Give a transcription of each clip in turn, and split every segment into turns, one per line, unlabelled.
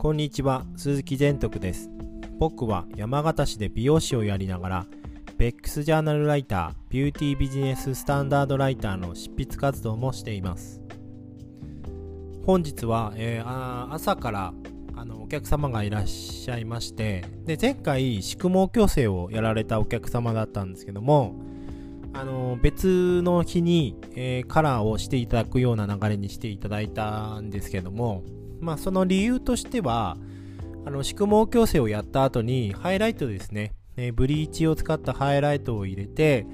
こんにちは、鈴木善徳です。僕は山形市で美容師をやりながら、ベックスジャーナルライター、ビューティービジネススタンダードライターの執筆活動もしています。本日は、えー、朝からあのお客様がいらっしゃいまして、で前回、宿毛矯正をやられたお客様だったんですけども、あの別の日に、えー、カラーをしていただくような流れにしていただいたんですけども、まあ、その理由としては、あの宿毛矯正をやった後にハイライトですね、えブリーチを使ったハイライトを入れて、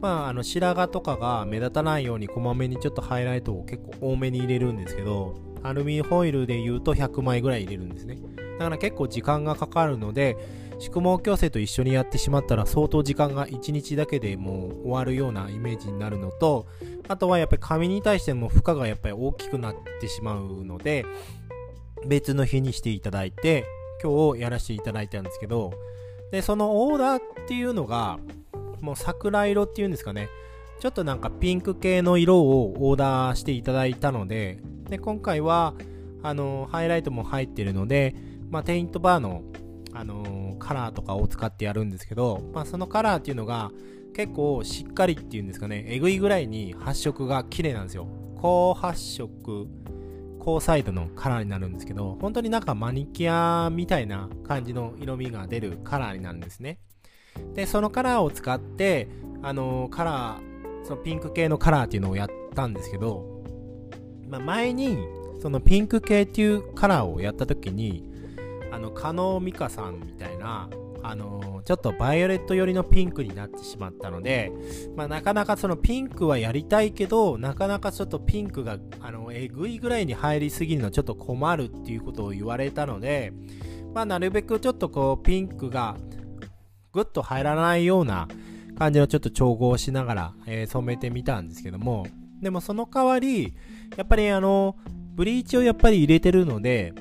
まあ、あの白髪とかが目立たないようにこまめにちょっとハイライトを結構多めに入れるんですけど、アルミホイルで言うと100枚ぐらい入れるんですね。だから結構時間がかかるので、宿毛矯正と一緒にやってしまったら相当時間が1日だけでもう終わるようなイメージになるのと、あとはやっぱり髪に対しても負荷がやっぱり大きくなってしまうので、別の日にしていただいて、今日やらせていただいたんですけど、で、そのオーダーっていうのが、もう桜色っていうんですかね。ちょっとなんかピンク系の色をオーダーしていただいたので、で、今回は、あの、ハイライトも入ってるので、まあ、テイントバーの、あのカラーとかを使ってやるんですけど、まあ、そのカラーっていうのが、結構しっかりっていうんですかね、えぐいぐらいに発色が綺麗なんですよ。高発色高サイドのカラーになるんですけど、本当になんかマニキュアみたいな感じの色味が出るカラーになるんですね。で、そのカラーを使って、あのカラー、そのピンク系のカラーっていうのをやったんですけど、まあ、前に、そのピンク系っていうカラーをやった時に、あの、加納美香さんみたいな、あのちょっとバイオレット寄りのピンクになってしまったので、まあ、なかなかそのピンクはやりたいけど、なかなかちょっとピンクが、あの、えぐいぐらいに入りすぎるのちょっと困るっていうことを言われたので、まあ、なるべくちょっとこう、ピンクがぐっと入らないような感じのちょっと調合しながら、えー、染めてみたんですけども、でもその代わり、やっぱりあの、ブリーチをやっぱり入れてるので、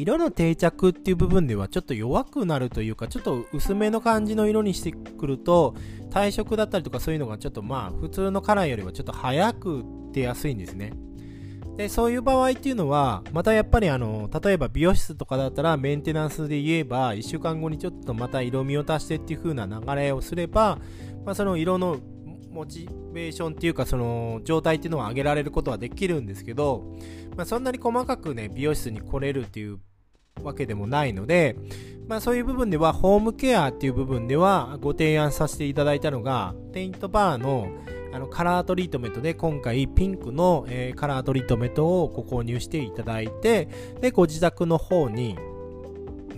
色の定着っていう部分ではちょっと弱くなるというか、ちょっと薄めの感じの色にしてくると、体色だったりとかそういうのがちょっとまあ普通のカラーよりはちょっと早く出やすいんですね。で、そういう場合っていうのは、またやっぱりあの、例えば美容室とかだったらメンテナンスで言えば、1週間後にちょっとまた色味を足してっていう風な流れをすれば、まあ、その色のモチベーションっていうかその状態っていうのは上げられることはできるんですけど、まあ、そんなに細かくね美容室に来れるっていうわけでもないので、まあそういう部分では、ホームケアっていう部分ではご提案させていただいたのが、ペイントバーのあのカラートリートメントで今回ピンクの、え、カラートリートメントをご購入していただいて、で、ご自宅の方に、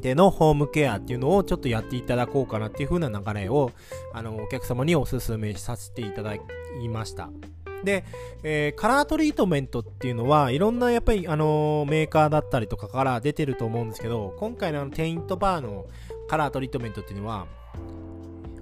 でのホームケアっていうのをちょっとやっていただこうかなっていう風な流れを、あの、お客様にお勧めさせていただきました。で、えー、カラートリートメントっていうのは、いろんなやっぱり、あのー、メーカーだったりとかから出てると思うんですけど、今回のあのテイントバーのカラートリートメントっていうのは、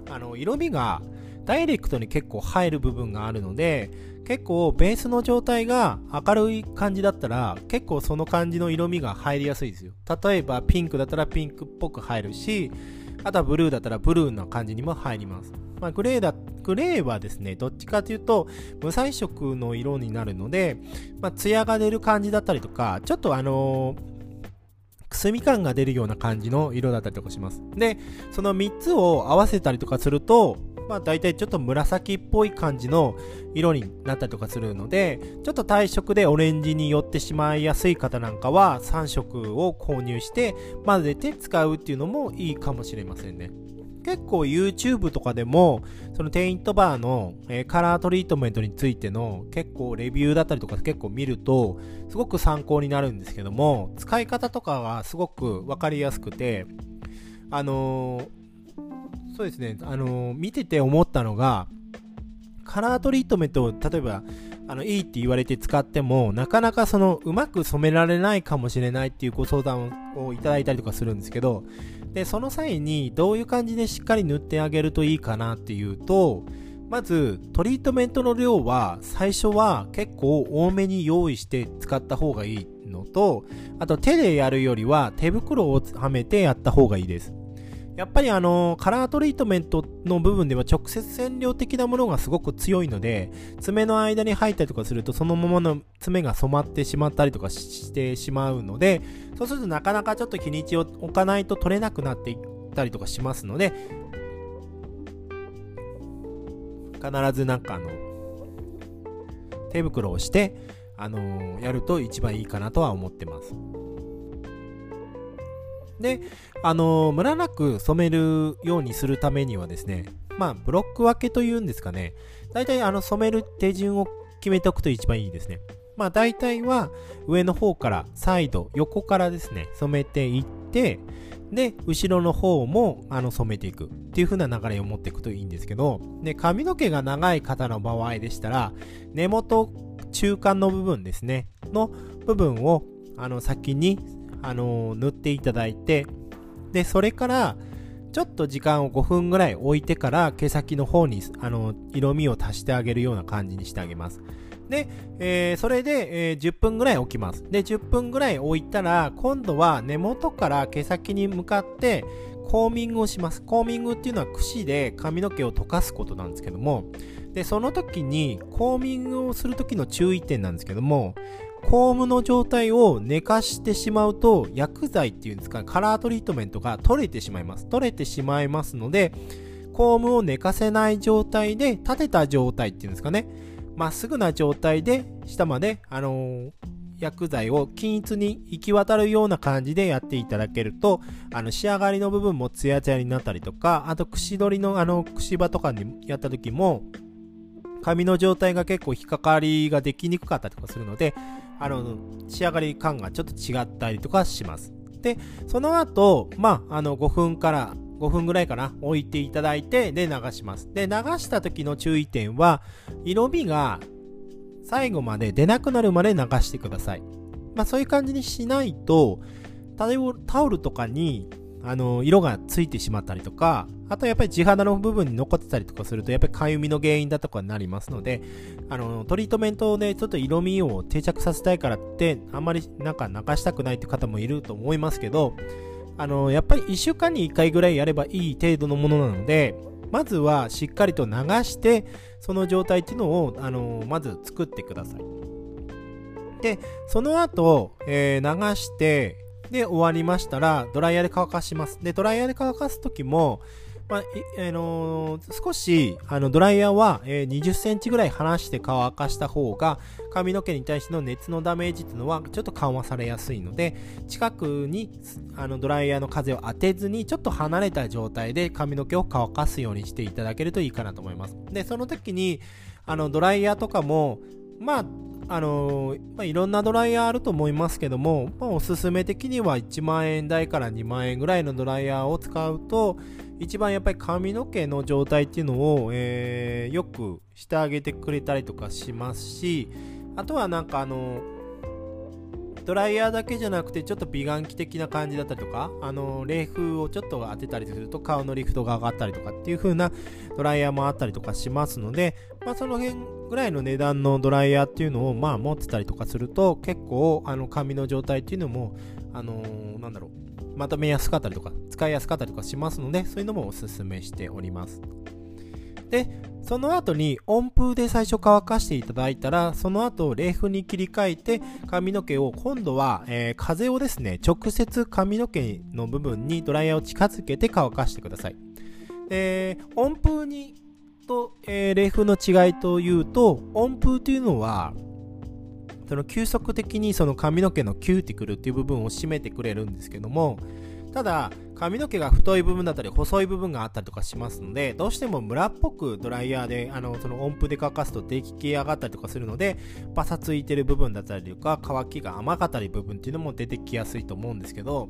あの、色味がダイレクトに結構入る部分があるので、結構ベースの状態が明るい感じだったら、結構その感じの色味が入りやすいですよ。例えばピンクだったらピンクっぽく入るし、あとはブルーだったらブルーな感じにも入ります。まあ、グレーだっ、グレーはですね、どっちかというと、無彩色の色になるので、まあ、艶が出る感じだったりとか、ちょっとあのー、くすみ感が出るような感じの色だったりとかします。で、その3つを合わせたりとかすると、まあ大体ちょっと紫っぽい感じの色になったりとかするので、ちょっと体色でオレンジに寄ってしまいやすい方なんかは3色を購入して混ぜて使うっていうのもいいかもしれませんね。結構 YouTube とかでも、そのテイントバーの、えー、カラートリートメントについての結構レビューだったりとか結構見ると、すごく参考になるんですけども、使い方とかがすごくわかりやすくて、あのーそうですね、あのー、見てて思ったのが、カラートリートメントを例えば、あの、いいって言われて使っても、なかなかその、うまく染められないかもしれないっていうご相談をいただいたりとかするんですけど、で、その際にどういう感じでしっかり塗ってあげるといいかなっていうと、まず、トリートメントの量は、最初は結構多めに用意して使った方がいいのと、あと手でやるよりは手袋をはめてやった方がいいです。やっぱりあのカラートリートメントの部分では直接染料的なものがすごく強いので爪の間に入ったりとかするとそのままの爪が染まってしまったりとかしてしまうのでそうするとなかなかちょっと日にちを置かないと取れなくなっていったりとかしますので必ずなんかあの手袋をしてあの、やると一番いいかなとは思ってます。で、あの、ムラなく染めるようにするためにはですね、まあ、ブロック分けというんですかね、大体あの染める手順を決めておくと一番いいですね。まあ、大体は上の方からサイド、横からですね、染めていって、で、後ろの方もあの染めていくっていう風な流れを持っていくといいんですけど、で、髪の毛が長い方の場合でしたら、根元中間の部分ですね、の部分をあの先にあの塗っていただいて、で、それから、ちょっと時間を5分ぐらい置いてから毛先の方にあの色味を足してあげるような感じにしてあげます。で、えー、それで、えー、10分ぐらい置きます。で、10分ぐらい置いたら、今度は根元から毛先に向かってコーミングをします。コーミングっていうのは櫛で髪の毛を溶かすことなんですけども、で、その時にコーミングをする時の注意点なんですけども、コームの状態を寝かしてしまうと薬剤っていうんですかカラートリートメントが取れてしまいます。取れてしまいますのでコームを寝かせない状態で立てた状態っていうんですかね。まっすぐな状態で下まで、あのー、薬剤を均一に行き渡るような感じでやっていただけると、あの仕上がりの部分もツヤツヤになったりとか、あと串取りのあの串刃とかにやった時も、髪の状態が結構引っかかりができにくかったりとかするので、あの、仕上がり感がちょっと違ったりとかします。で、その後、まあ、あの、5分から5分ぐらいかな、置いていただいて、で、流します。で、流した時の注意点は、色味が最後まで出なくなるまで流してください。まあ、そういう感じにしないと、タオルとかに、あの、色がついてしまったりとか、あとやっぱり地肌の部分に残ってたりとかすると、やっぱりかゆみの原因だとかになりますので、あの、トリートメントでちょっと色味を定着させたいからって、あんまりなんか流したくないって方もいると思いますけど、あの、やっぱり1週間に1回ぐらいやればいい程度のものなので、まずはしっかりと流して、その状態っていうのを、あの、まず作ってください。で、その後、えー、流して、で、終わりましたら、ドライヤーで乾かします。で、ドライヤーで乾かすときも、まあ、あのー、少し、あの、ドライヤーは、えー、20センチぐらい離して乾かした方が、髪の毛に対しての熱のダメージっていうのは、ちょっと緩和されやすいので、近くに、あの、ドライヤーの風を当てずに、ちょっと離れた状態で髪の毛を乾かすようにしていただけるといいかなと思います。で、その時に、あの、ドライヤーとかも、まあ、あのー、まあ、いろんなドライヤーあると思いますけども、まあ、おすすめ的には1万円台から2万円ぐらいのドライヤーを使うと、一番やっぱり髪の毛の状態っていうのを、えー、よくしてあげてくれたりとかしますしあとはなんかあのドライヤーだけじゃなくてちょっと美顔器的な感じだったりとかあの冷風をちょっと当てたりすると顔のリフトが上がったりとかっていう風なドライヤーもあったりとかしますので、まあ、その辺ぐらいの値段のドライヤーっていうのをまあ持ってたりとかすると結構あの髪の状態っていうのもあのー、なんだろうまとめやすかったりとか、使いやすかったりとかしますので、そういうのもおすすめしております。で、その後に温風で最初乾かしていただいたら、その後冷風に切り替えて髪の毛を今度は、えー、風をですね、直接髪の毛の部分にドライヤーを近づけて乾かしてください。で、温風にと、えー、冷風の違いというと、温風というのは、その急速的にその髪の毛のキューティクルっていう部分を締めてくれるんですけどもただ髪の毛が太い部分だったり細い部分があったりとかしますのでどうしてもムラっぽくドライヤーであのその音符で乾かすと出来上がったりとかするのでパサついてる部分だったりとか乾きが甘かったり部分っていうのも出てきやすいと思うんですけど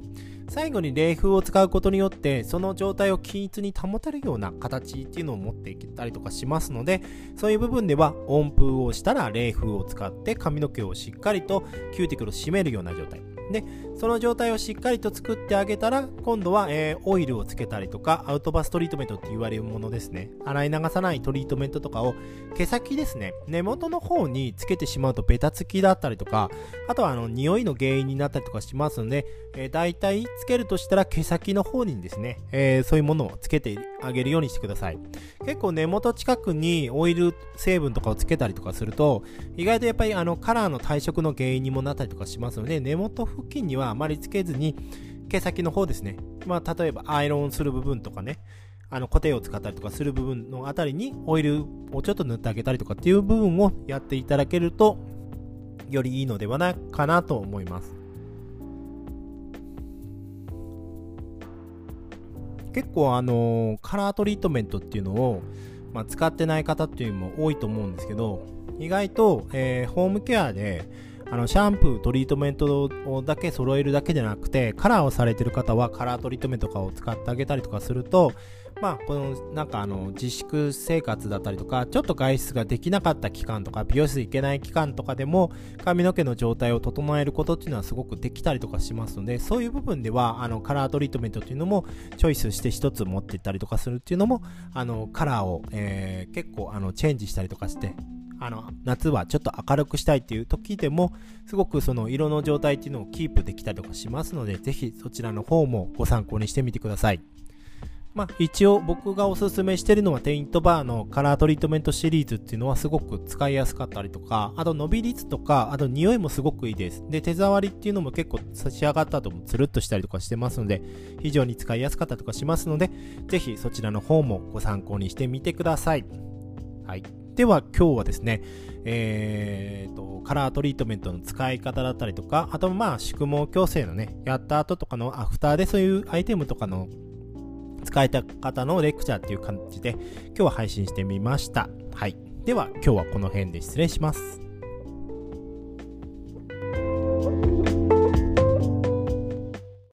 最後に冷風を使うことによってその状態を均一に保てるような形っていうのを持っていけたりとかしますのでそういう部分では温風をしたら冷風を使って髪の毛をしっかりとキューティクルを締めるような状態。で、その状態をしっかりと作ってあげたら、今度は、えー、オイルをつけたりとか、アウトバストリートメントって言われるものですね。洗い流さないトリートメントとかを、毛先ですね、根元の方につけてしまうとベタつきだったりとか、あとはあの、匂いの原因になったりとかしますので、えー、大体つけるとしたら毛先の方にですね、えー、そういうものをつけてあげるようにしてください。結構根元近くにオイル成分とかをつけたりとかすると、意外とやっぱりあの、カラーの退色の原因にもなったりとかしますので、根元付付近にはあまりつけずに、毛先の方ですね。まあ、例えばアイロンする部分とかね、あの固定を使ったりとかする部分のあたりにオイルをちょっと塗ってあげたりとかっていう部分をやっていただけるとよりいいのではないかなと思います。結構あのカラートリートメントっていうのを、まあ、使ってない方っていうのも多いと思うんですけど意外と、えー、ホームケアであのシャンプー、トリートメントをだけ揃えるだけじゃなくて、カラーをされてる方はカラートリートメントとかを使ってあげたりとかすると、まあ、このなんかあの自粛生活だったりとか、ちょっと外出ができなかった期間とか、美容室行けない期間とかでも、髪の毛の状態を整えることっていうのはすごくできたりとかしますので、そういう部分では、あのカラートリートメントっていうのもチョイスして一つ持っていったりとかするっていうのも、あのカラーを、えー、結構あのチェンジしたりとかして、あの夏はちょっと明るくしたいっていう時でもすごくその色の状態っていうのをキープできたりとかしますのでぜひそちらの方もご参考にしてみてくださいまあ、一応僕がおすすめしてるのはテイントバーのカラートリートメントシリーズっていうのはすごく使いやすかったりとか、あと伸び率とか、あと匂いもすごくいいです。で、手触りっていうのも結構差し上がった後もつるっとしたりとかしてますので、非常に使いやすかったりとかしますので、ぜひそちらの方もご参考にしてみてください。はい。では今日はですね、えーと、カラートリートメントの使い方だったりとか、あとまあ宿毛矯正のね、やった後とかのアフターでそういうアイテムとかの使えた方のレクチャーっていう感じで今日は配信してみました。はい。では今日はこの辺で失礼します。